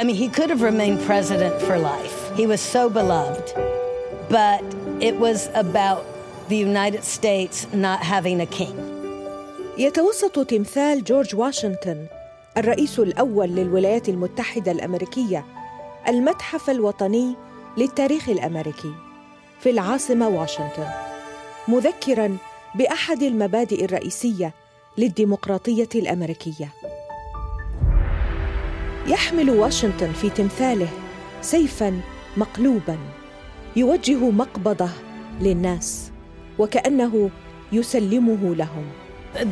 I mean, he could have remained president for life. He was so beloved. But it was about the United States not having a king. يتوسط تمثال جورج واشنطن الرئيس الأول للولايات المتحدة الأمريكية المتحف الوطني للتاريخ الأمريكي في العاصمة واشنطن مذكراً بأحد المبادئ الرئيسية للديمقراطية الأمريكية. يحمل واشنطن في تمثاله سيفا مقلوبا. يوجه مقبضة للناس وكأنه يسلمه لهم.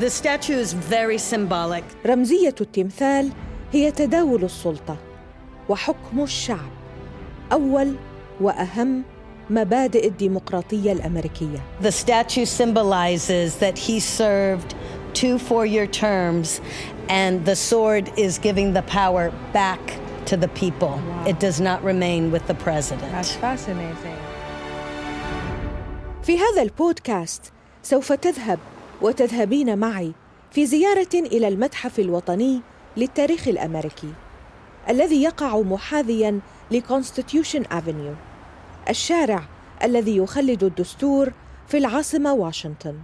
The statue is very symbolic. رمزية التمثال هي تداول السلطة وحكم الشعب أول وأهم مبادئ الديمقراطية الأمريكية. The statue symbolizes that he served two four year terms and the sword is giving the power back to the people. Wow. It does not remain with the president. That's fascinating. في هذا البودكاست سوف تذهب وتذهبين معي في زيارة إلى المتحف الوطني للتاريخ الأمريكي الذي يقع محاذيا ل Constitution Avenue الشارع الذي يخلد الدستور في العاصمة واشنطن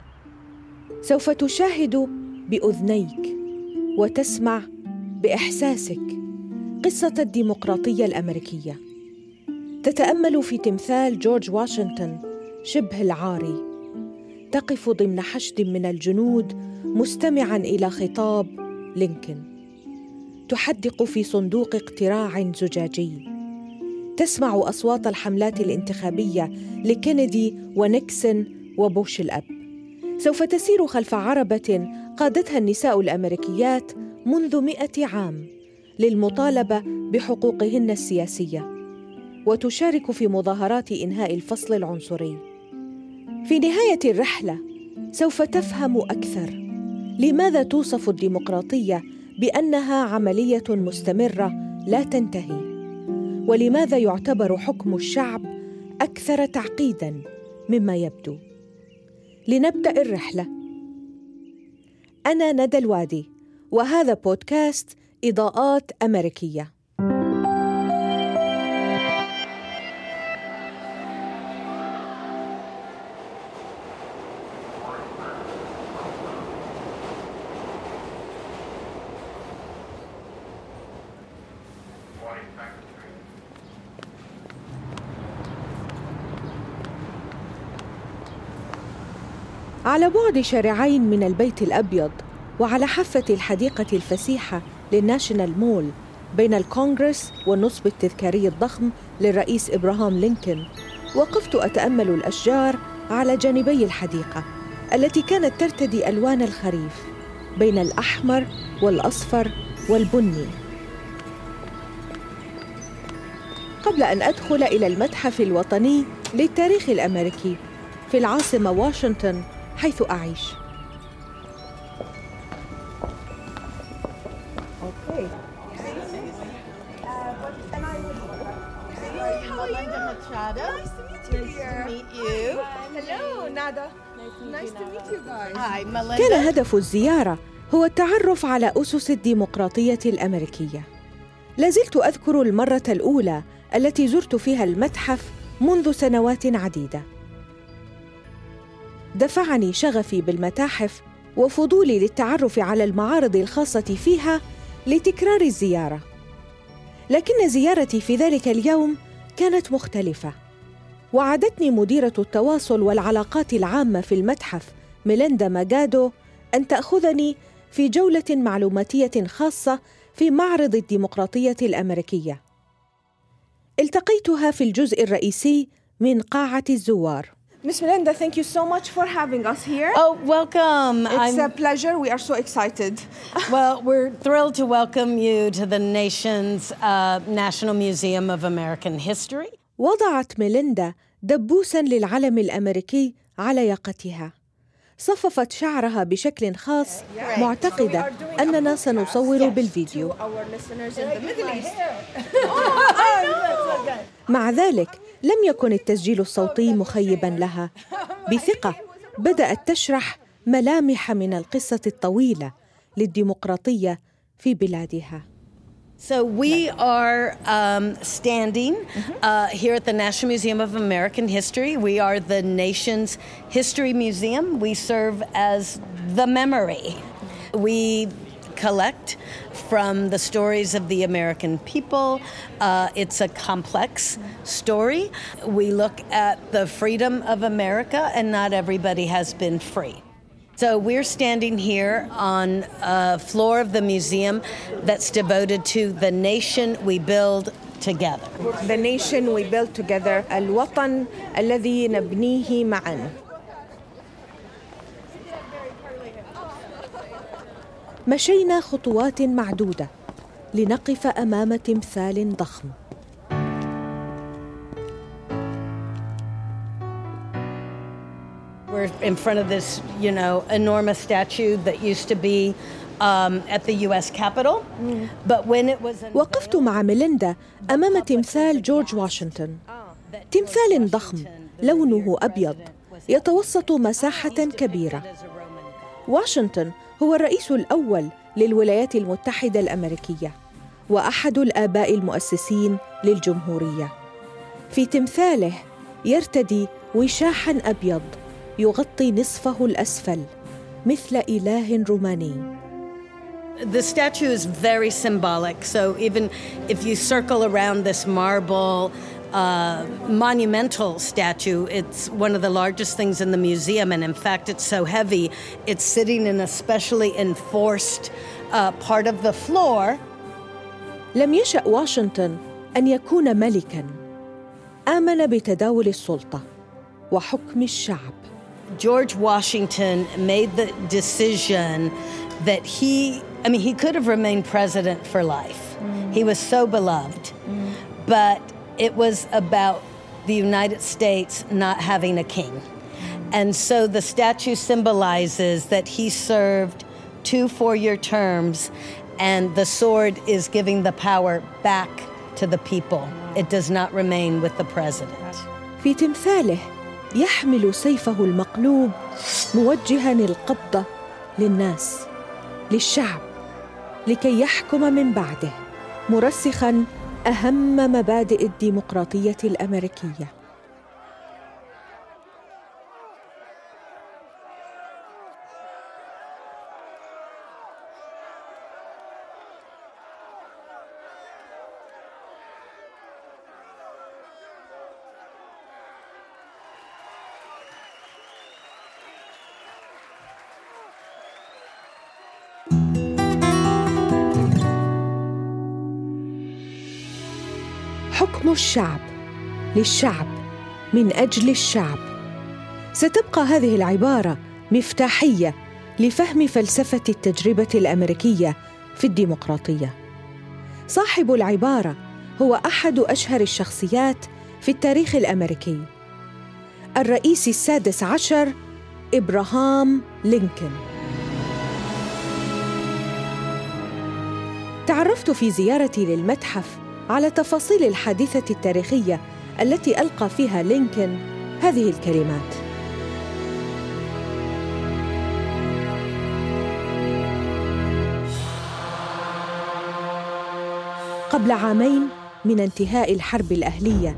سوف تشاهد بأذنيك وتسمع بإحساسك قصة الديمقراطية الأمريكية. تتأمل في تمثال جورج واشنطن شبه العاري. تقف ضمن حشد من الجنود مستمعا إلى خطاب لينكولن. تحدق في صندوق اقتراع زجاجي. تسمع أصوات الحملات الانتخابية لكينيدي ونيكسون وبوش الأب. سوف تسير خلف عربة قادتها النساء الأمريكيات منذ مئة عام للمطالبة بحقوقهن السياسية وتشارك في مظاهرات إنهاء الفصل العنصري. في نهاية الرحلة سوف تفهم أكثر لماذا توصف الديمقراطية بأنها عملية مستمرة لا تنتهي ولماذا يعتبر حكم الشعب أكثر تعقيدا مما يبدو. لنبدأ الرحلة. أنا ندى الوادي وهذا بودكاست إضاءات أمريكية. على بعد شارعين من البيت الأبيض وعلى حافة الحديقة الفسيحة للناشونال مول بين الكونغرس والنصب التذكاري الضخم للرئيس إبراهام لينكولن وقفت أتأمل الأشجار على جانبي الحديقة التي كانت ترتدي ألوان الخريف بين الأحمر والأصفر والبني. قبل أن أدخل إلى المتحف الوطني للتاريخ الأمريكي في العاصمة واشنطن حيث أعيش كان هدف الزيارة هو التعرف على أسس الديمقراطية الأمريكية. لازلت أذكر المرة الأولى التي زرت فيها المتحف منذ سنوات عديدة. دفعني شغفي بالمتاحف وفضولي للتعرف على المعارض الخاصة فيها لتكرار الزيارة. لكن زيارتي في ذلك اليوم كانت مختلفة وعدتني مديرة التواصل والعلاقات العامة في المتحف ميليندا ماجادو أن تأخذني في جولة معلوماتية خاصة في معرض الديمقراطية الأمريكية. التقيتها في الجزء الرئيسي من قاعة الزوار. Miss Melinda, thank you so much for having us here. Oh, welcome. It's I'm, a pleasure. We are so excited. well, we're thrilled to welcome you to the nation's uh, National Museum of American History. وضعت ميليندا دبوسا للعلم الامريكي على يقتها. صففت شعرها بشكل خاص معتقده اننا سنصور بالفيديو. مع ذلك لم يكن التسجيل الصوتي مخيبا لها بثقه بدات تشرح ملامح من القصة الطويله للديمقراطية في بلادها. So we are um, standing uh, here at the National Museum of American History. We are the nation's history museum. We serve as the memory. We collect from the stories of the American people. Uh, it's a complex story. We look at the freedom of America, and not everybody has been free. So we're standing here on a floor of the museum that's devoted to the nation we build together. The nation we build together. الوطن الذي نبنيه معا. مشينا خطوات معدودة لنقف أمام تمثال ضخم. We're in front of this, you know, enormous statue that used to be um, at the U.S. Capitol. But when it was وقفت مع ميليندا أمام تمثال جورج واشنطن. تمثال ضخم لونه أبيض يتوسط مساحة كبيرة. واشنطن هو الرئيس الأول للولايات المتحدة الأمريكية وأحد الآباء المؤسسين للجمهورية. في تمثاله يرتدي وشاحا أبيض يغطي نصفه الأسفل مثل إله روماني. The statue is very symbolic. So even if you circle around this marble uh, monumental statue, it's one of the largest things in the museum. And in fact, it's so heavy, it's sitting in a specially enforced uh, part of the floor. لم يشأ واشنطن أن يكون ملكاً. آمن بتداول السلطة وحكم الشعب. George Washington made the decision that he, I mean, he could have remained president for life. He was so beloved. But it was about the United States not having a king. And so the statue symbolizes that he served two four year terms, and the sword is giving the power back to the people. It does not remain with the president. في تمثاله يحمل سيفه المقلوب موجها القبضة للناس للشعب لكي يحكم من بعده مرسخا أهم مبادئ الديمقراطية الأمريكية. حكم الشعب للشعب من أجل الشعب. ستبقى هذه العبارة مفتاحية لفهم فلسفة التجربة الأمريكية في الديمقراطية. صاحب العبارة هو أحد أشهر الشخصيات في التاريخ الأمريكي. الرئيس السادس عشر إبراهام لينكولن. تعرفت في زيارتي للمتحف على تفاصيل الحادثة التاريخية التي ألقى فيها لينكولن هذه الكلمات. قبل عامين من انتهاء الحرب الأهلية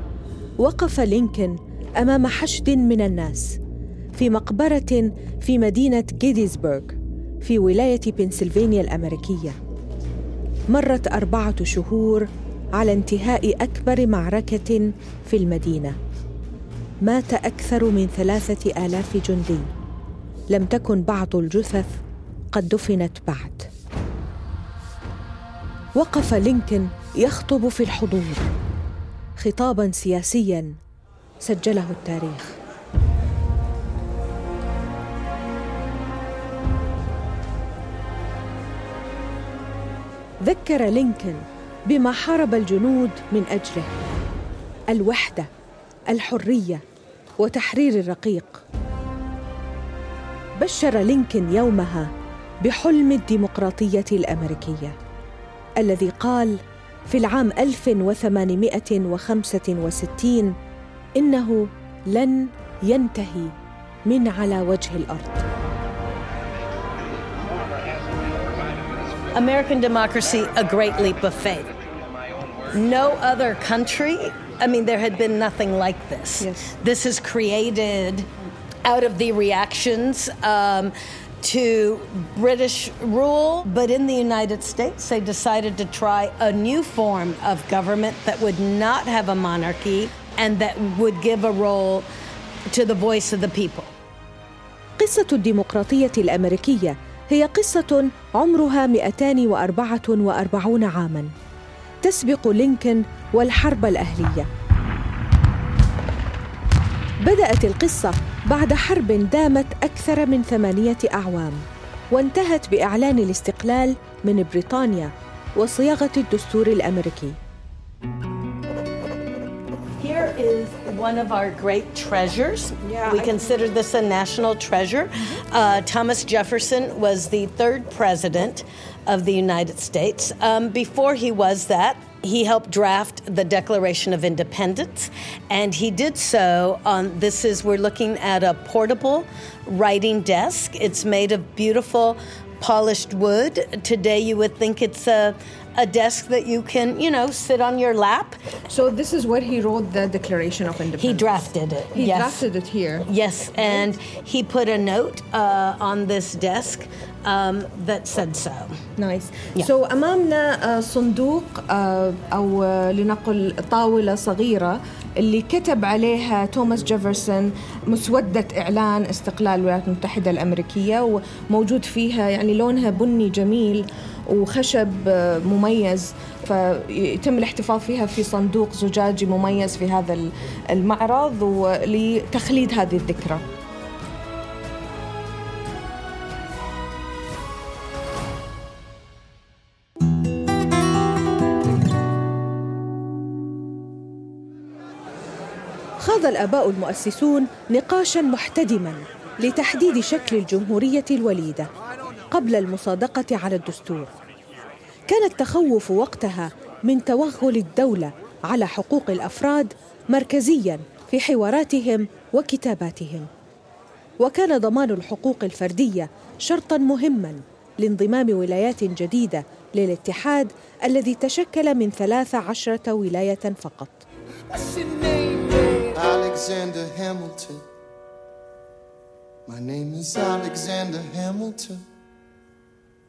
وقف لينكولن أمام حشد من الناس في مقبرة في مدينة جيتيسبرغ في ولاية بنسلفانيا الأمريكية. مرت أربعة شهور على انتهاء أكبر معركة في المدينة. مات أكثر من ثلاثة آلاف جندي. لم تكن بعض الجثث قد دفنت بعد. وقف لينكولن يخطب في الحضور. خطابا سياسيا سجله التاريخ. ذكر لينكولن بما حارب الجنود من أجله. الوحدة الحرية وتحرير الرقيق. بشر لينكولن يومها بحلم الديمقراطية الأمريكية الذي قال في العام 1865 إنه لن ينتهي من على وجه الأرض. American democracy a great leap of faith. No other country, I mean, there had been nothing like this. Yes. This is created out of the reactions. Um, to British rule, but in the United States, they decided to try a new form of government that would not have a monarchy and that would give a role to the voice of the people. قصة الديمقراطية الأمريكية هي قصة عمرها 244 عاماً تسبق لينكولن والحرب الأهلية. بدأت القصة بعد حرب دامت أكثر من ثمانية أعوام وانتهت بإعلان الاستقلال من بريطانيا وصياغة الدستور الأمريكي. One of our great treasures. Yeah, we I- consider this a national treasure. Uh, Thomas Jefferson was the third president of the United States. Um, before he was that, he helped draft the Declaration of Independence, and he did so on this is we're looking at a portable writing desk. It's made of beautiful polished wood. Today you would think it's a a desk that you can, you know, sit on your lap. So this is where he wrote the Declaration of Independence. He drafted it. He yes. drafted it here. Yes, and he put a note uh, on this desk um, that said so. نايس Yeah. سو امامنا آه، صندوق آه، او آه، لنقل طاوله صغيره اللي كتب عليها توماس جيفرسون مسوده اعلان استقلال الولايات المتحده الامريكيه وموجود فيها يعني لونها بني جميل وخشب آه، مميز. فيتم الاحتفاظ فيها في صندوق زجاجي مميز في هذا المعرض ولتخليد هذه الذكرى. خاض الآباء المؤسسون نقاشا محتدما لتحديد شكل الجمهورية الوليدة. قبل المصادقة على الدستور. كان التخوف وقتها من توغل الدولة على حقوق الأفراد مركزيا في حواراتهم وكتاباتهم. وكان ضمان الحقوق الفردية شرطا مهما لانضمام ولايات جديدة للاتحاد الذي تشكل من ثلاث عشرة ولاية فقط. My name is Alexander Hamilton.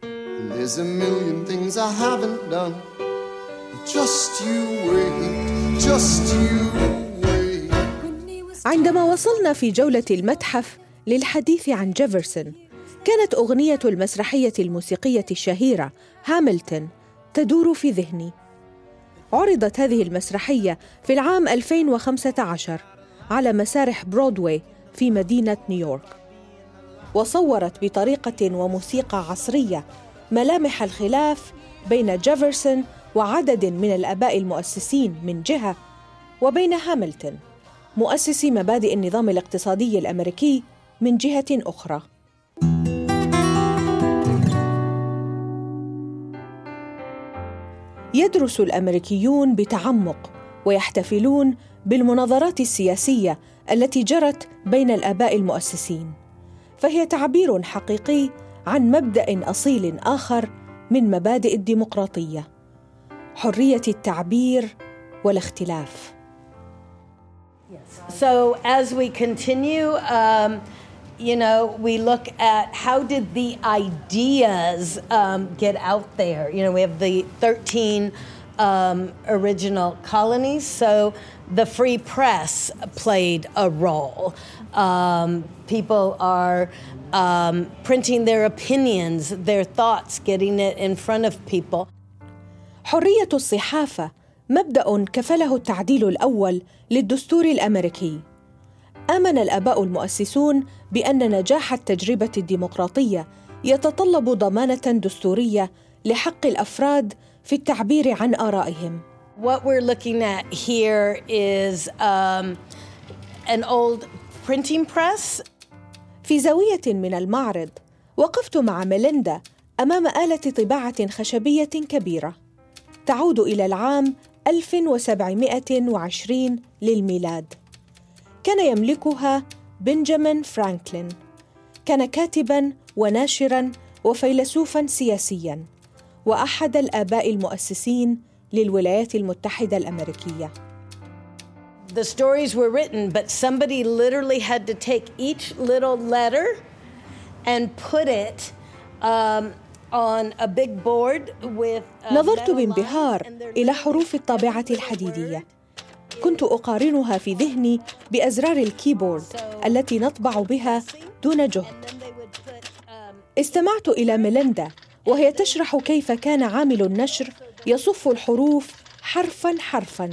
There's a million things I haven't done. Just you wait, just you wait. عندما وصلنا في جولة المتحف للحديث عن جيفرسون كانت أغنية المسرحية الموسيقية الشهيرة هاملتون تدور في ذهني عرضت هذه المسرحية في العام 2015 على مسارح برودواي في مدينة نيويورك وصورت بطريقة وموسيقى عصرية ملامح الخلاف بين جيفرسون وعدد من الآباء المؤسسين من جهة وبين هاملتون مؤسس مبادئ النظام الاقتصادي الأمريكي من جهة أخرى. يدرس الأمريكيون بتعمق ويحتفلون بالمناظرات السياسية التي جرت بين الأباء المؤسسين. فهي تعبير حقيقي عن مبدا اصيل اخر من مبادئ الديمقراطيه حريه التعبير والاختلاف So as we continue, um, you know, we look at how did the ideas um, get out there. You know, we have the 13 um, original colonies, so the free press played a role. Um, people are um, printing their opinions, their thoughts, getting it in front of people. حرية الصحافة مبدأ كفله التعديل الأول للدستور الأمريكي آمن الآباء المؤسسون بأن نجاح التجربة الديمقراطية يتطلب ضمانة دستورية لحق الأفراد في التعبير عن آرائهم. What we're looking at here is um, an old printing press. في زاوية من المعرض وقفت مع ميليندا أمام آلة طباعة خشبية كبيرة. تعود إلى العام 1720 للميلاد. كان يملكها بنجامين فرانكلين. كان كاتبا وناشرا وفيلسوفا سياسيا. وأحد الآباء المؤسسين للولايات المتحدة الأمريكية. The stories were written, but somebody literally had to take each little letter and put it um, on a big board with. Uh, نظرت بانبهار إلى حروف الطابعة الحديدية. كنت أقارنها في ذهني بأزرار الكيبورد التي نطبع بها دون جهد. Um, استمعت إلى ميليندا وهي تشرح كيف كان عامل النشر يصف الحروف حرفا حرفا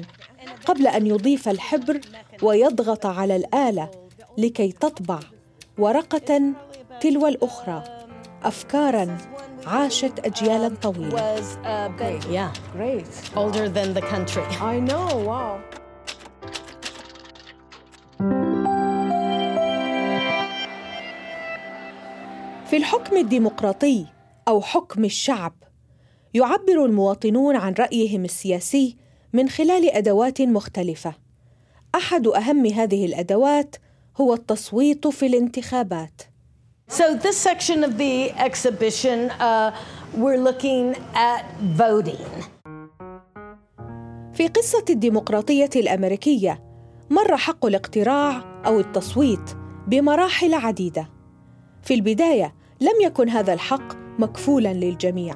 قبل أن يضيف الحبر ويضغط على الآلة لكي تطبع ورقة تلو الأخرى أفكارا عاشت أجيالا طويلة was big. Yeah, Great. older than the country. I know, wow. في الحكم الديمقراطي أو حكم الشعب. يعبر المواطنون عن رأيهم السياسي من خلال أدوات مختلفة. أحد أهم هذه الأدوات هو التصويت في الانتخابات. So this section of the exhibition, uh, we're looking at voting. في قصة الديمقراطية الأمريكية مر حق الاقتراع أو التصويت بمراحل عديدة. في البداية لم يكن هذا الحق مكفولا للجميع.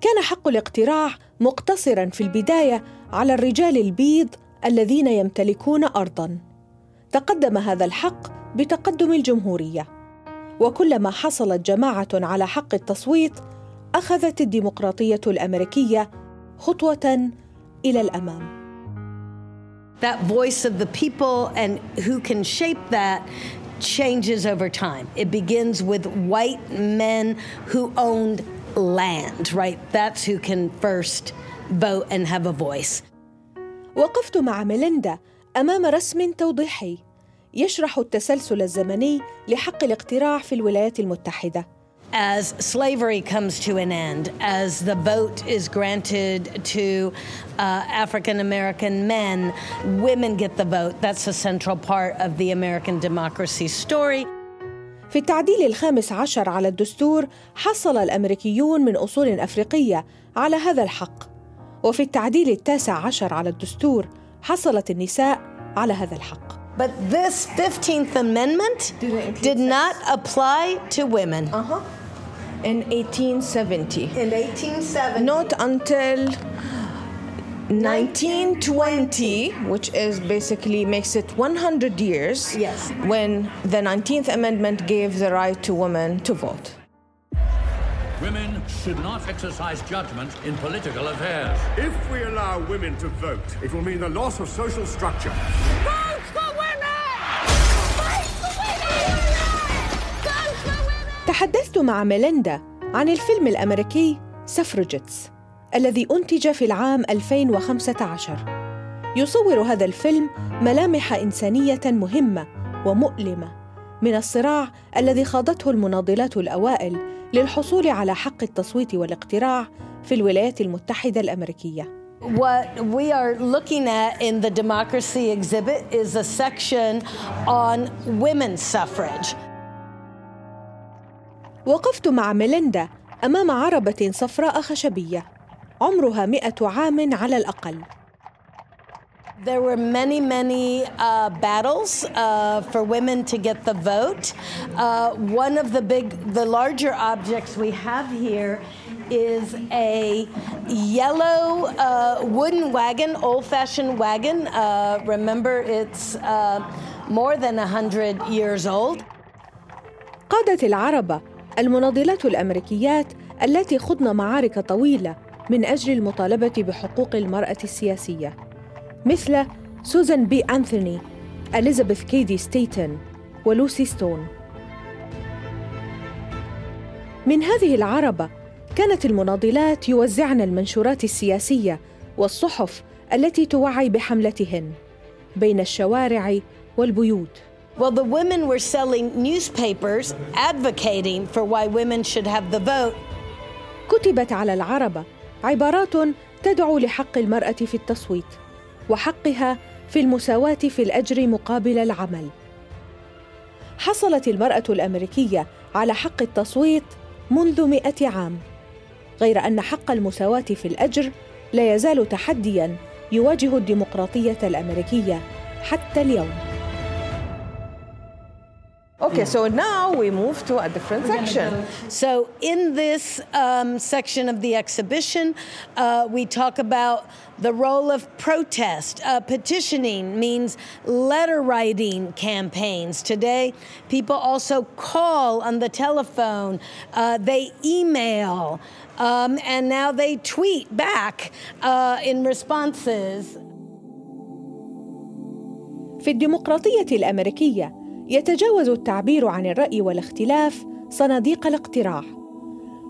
كان حق الاقتراع مقتصرا في البداية على الرجال البيض الذين يمتلكون ارضا. تقدم هذا الحق بتقدم الجمهورية. وكلما حصلت جماعة على حق التصويت أخذت الديمقراطية الأمريكية خطوة إلى الأمام. That voice of the people and who can shape that changes over time. It begins with white men who owned land, right? That's who can first vote and have a voice. وقفت مع ميليندا امام رسم توضيحي يشرح التسلسل الزمني لحق الاقتراع في الولايات المتحده As slavery comes to an end, as the vote is granted to uh, African American men, women get the vote. That's a central part of the American democracy story. في التعديل الخامس عشر على الدستور حصل الامريكيون من اصول افريقيه على هذا الحق وفي التعديل التاسع عشر على الدستور حصلت النساء على هذا الحق But this 15th Amendment Didn't include did sex. not apply to women. Uh-huh. In 1870. In 1870, Not until 1920, which is basically makes it 100 years. Yes. When the 19th Amendment gave the right to women to vote. Women should not exercise judgment in political affairs. If we allow women to vote, it will mean the loss of social structure. تحدثت مع ميليندا عن الفيلم الأمريكي سفرجتس الذي أنتج في العام 2015 يصور هذا الفيلم ملامح إنسانية مهمة ومؤلمة من الصراع الذي خاضته المناضلات الأوائل للحصول على حق التصويت والاقتراع في الولايات المتحدة الأمريكية what we are looking at in the democracy exhibit is a section on women's suffrage. وقفت مع ميليندا امام عربه صفراء خشبيه عمرها مئة عام على الأقل There were many, many uh, battles uh, for women to get the vote. Uh, one of the big, the larger objects we have here is a yellow uh, wooden wagon, old fashioned wagon. Uh, remember, it's uh, more than 100 years old. قادت العربة المناضلات الأمريكيات التي خضن معارك طويلة من أجل المطالبة بحقوق المرأة السياسية مثل سوزان بي أنثوني إليزابيث كيدي ستانتون ولوسي ستون. من هذه العربة كانت المناضلات يوزعن المنشورات السياسية والصحف التي توعي بحملتهن بين الشوارع والبيوت. Well, the women were selling newspapers advocating for why women should have the vote. كتبت على العربة عبارات تدعو لحق المرأة في التصويت وحقها في المساواة في الأجر مقابل العمل. حصلت المرأة الأمريكية على حق التصويت منذ مئة عام غير أن حق المساواة في الأجر لا يزال تحدياً يواجه الديمقراطية الأمريكية حتى اليوم. Okay, so now we move to a different section. So, in this um, section of the exhibition, uh, we talk about the role of protest. Uh, petitioning means letter writing campaigns. Today, people also call on the telephone, uh, they email, um, and now they tweet back uh, in responses. في الديمقراطية الأمريكية يتجاوز التعبير عن الرأي والاختلاف صناديق الاقتراع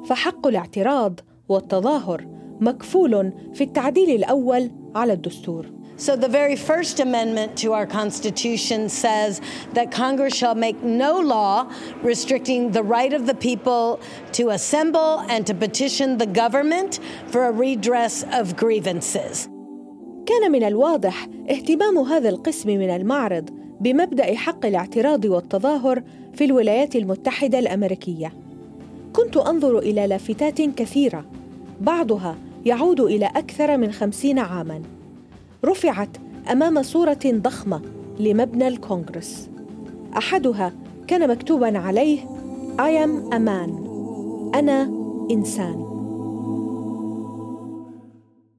فحق الاعتراض والتظاهر مكفول في التعديل الأول على الدستور So, the very first amendment to our Constitution says that Congress shall make no law restricting the right of the people to assemble and to petition the government for a redress of grievances. كان من الواضح اهتمام هذا القسم من المعرض بمبدأ حق الاعتراض والتظاهر في الولايات المتحدة الأمريكية. كنت أنظر إلى لافتات كثيرة بعضها يعود إلى أكثر من خمسين عاما. رفعت أمام صورة ضخمة لمبنى الكونغرس. أحدها كان مكتوبا عليه I am a man. أنا إنسان.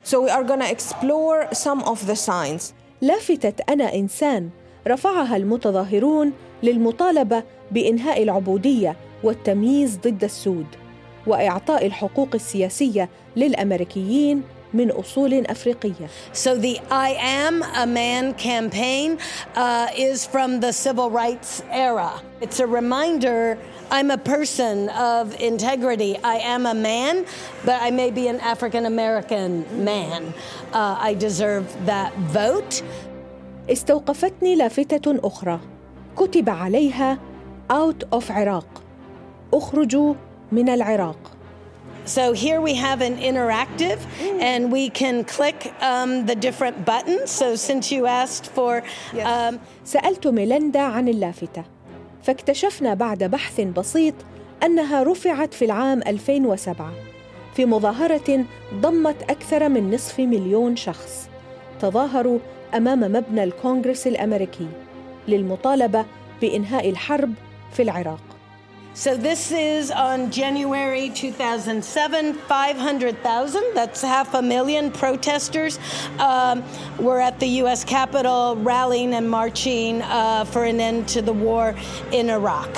So we are to explore some of the signs. لافتة أنا إنسان رفعها المتظاهرون للمطالبة بإنهاء العبودية والتمييز ضد السود وإعطاء الحقوق السياسية للأمريكيين من أصول أفريقية. So the I Am a Man campaign uh, is from the civil rights era. It's a reminder I'm a person of integrity. I am a man, but I may be an African American man. Uh, I deserve that vote. استوقفتني لافتة أخرى. كتب عليها Out of عراق اخرجوا من العراق. So here we have an interactive, and we can click um, the different buttons. So since you asked for, um, سألت ميلندا عن اللافتة. فاكتشفنا بعد بحث بسيط أنها رفعت في العام 2007 في مظاهرة ضمت أكثر من نصف مليون شخص. تظاهروا أمام مبنى الكونغرس الأمريكي للمطالبة بإنهاء الحرب في العراق so this is on January 2007, 500,000, that's half a million protesters um, were at the U.S. Capitol rallying and marching uh, for an end to the war in Iraq.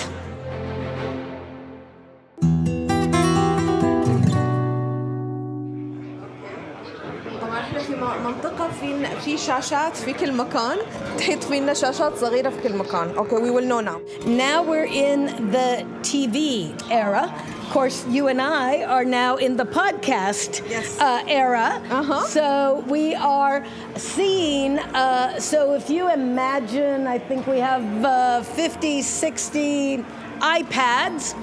منطقة في في شاشات في كل مكان تحيط فينا شاشات صغيرة في كل مكان. Okay, we will know now. Now we're in the TV era. Of course, you and I are now in the podcast Yes. uh, era. Uh-huh. So we are seeing. Uh, so if you imagine, I think we have uh, 50, 60 iPads.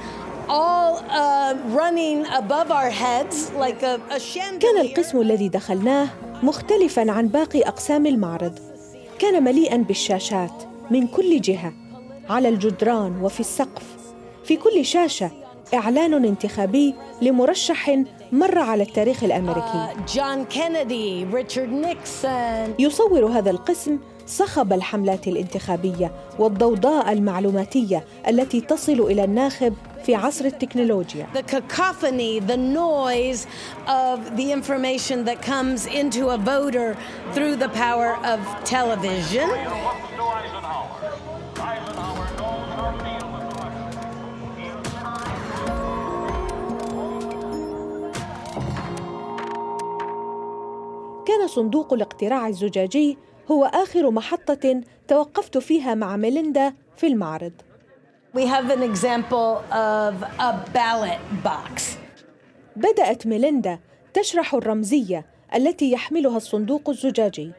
All uh, running above our heads like a, a chandelier. كان القسم الذي دخلناه مختلفا عن باقي أقسام المعرض. كان مليئا بالشاشات من كل جهة على الجدران وفي السقف. في كل شاشة إعلان انتخابي لمرشح مر على التاريخ الأمريكي. Uh, John Kennedy, Richard Nixon, يصور هذا القسم صخب الحملات الانتخابية والضوضاء المعلوماتية التي تصل إلى الناخب في عصر التكنولوجيا. كان صندوق الاقتراع الزجاجي هو آخر محطة توقفت فيها مع ميليندا في المعرض We have an example of a ballot box. بدأت ميليندا تشرح الرمزية التي يحملها الصندوق الزجاجي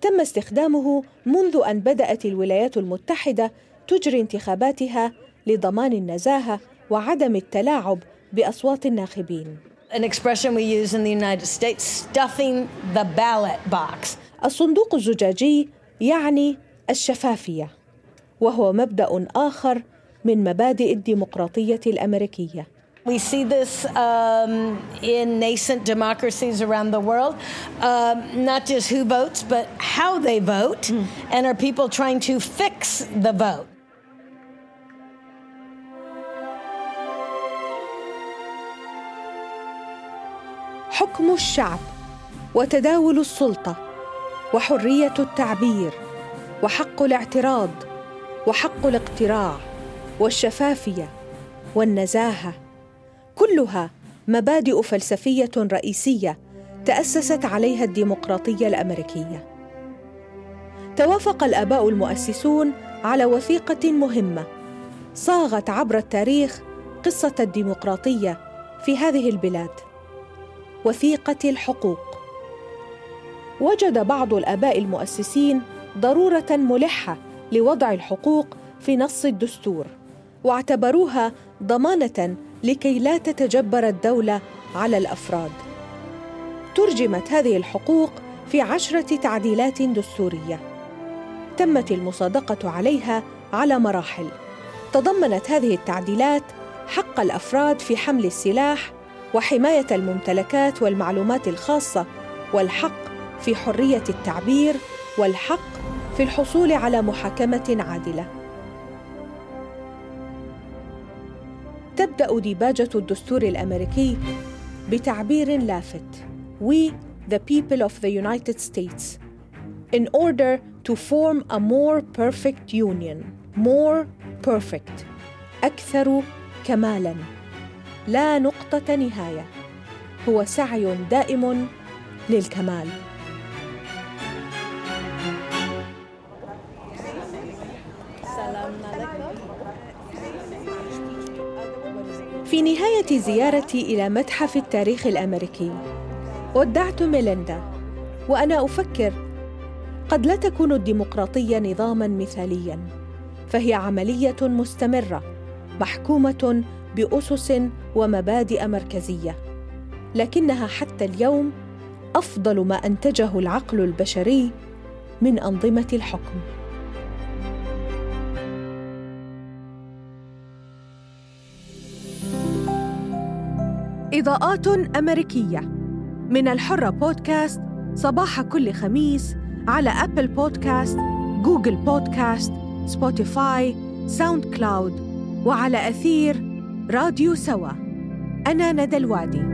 تم استخدامه منذ أن بدأت الولايات المتحدة تجري انتخاباتها لضمان النزاهة وعدم التلاعب بأصوات الناخبين An expression we use in the United States stuffing the ballot box. الصندوق الزجاجي يعني الشفافيه وهو مبدا اخر من مبادئ الديمقراطيه الامريكيه We see this um, in nascent democracies around the world, um, not just who votes, but how they vote, and are people trying to fix the vote? حكم الشعب وتداول السلطه وحرية التعبير وحق الاعتراض وحق الاقتراع والشفافية والنزاهة. كلها مبادئ فلسفية رئيسية تأسست عليها الديمقراطية الأمريكية. توافق الآباء المؤسسون على وثيقة مهمة صاغت عبر التاريخ قصة الديمقراطية في هذه البلاد وثيقة الحقوق. وجد بعض الآباء المؤسسين ضرورة ملحة لوضع الحقوق في نص الدستور واعتبروها ضمانة لكي لا تتجبر الدولة على الأفراد. ترجمت هذه الحقوق في عشرة تعديلات دستورية. تمت المصادقة عليها على مراحل. تضمنت هذه التعديلات حق الأفراد في حمل السلاح وحماية الممتلكات والمعلومات الخاصة والحق في حرية التعبير والحق في الحصول على محاكمة عادلة. تبدأ ديباجة الدستور الأمريكي بتعبير لافت. We the people of the United States in order to form a more perfect union. More perfect. أكثر كمالا. لا نقطة نهاية. هو سعي دائم للكمال. في نهاية زيارتي إلى متحف التاريخ الأمريكي. ودعت ميليندا وأنا أفكر قد لا تكون الديمقراطية نظاماً مثالياً فهي عملية مستمرة محكومة بأسس ومبادئ مركزية. لكنها حتى اليوم أفضل ما أنتجه العقل البشري من أنظمة الحكم. إضاءات أمريكية. من الحرة بودكاست صباح كل خميس على أبل بودكاست، جوجل بودكاست، سبوتيفاي، ساوند كلاود وعلى أثير راديو سوا. أنا ندى الوادي.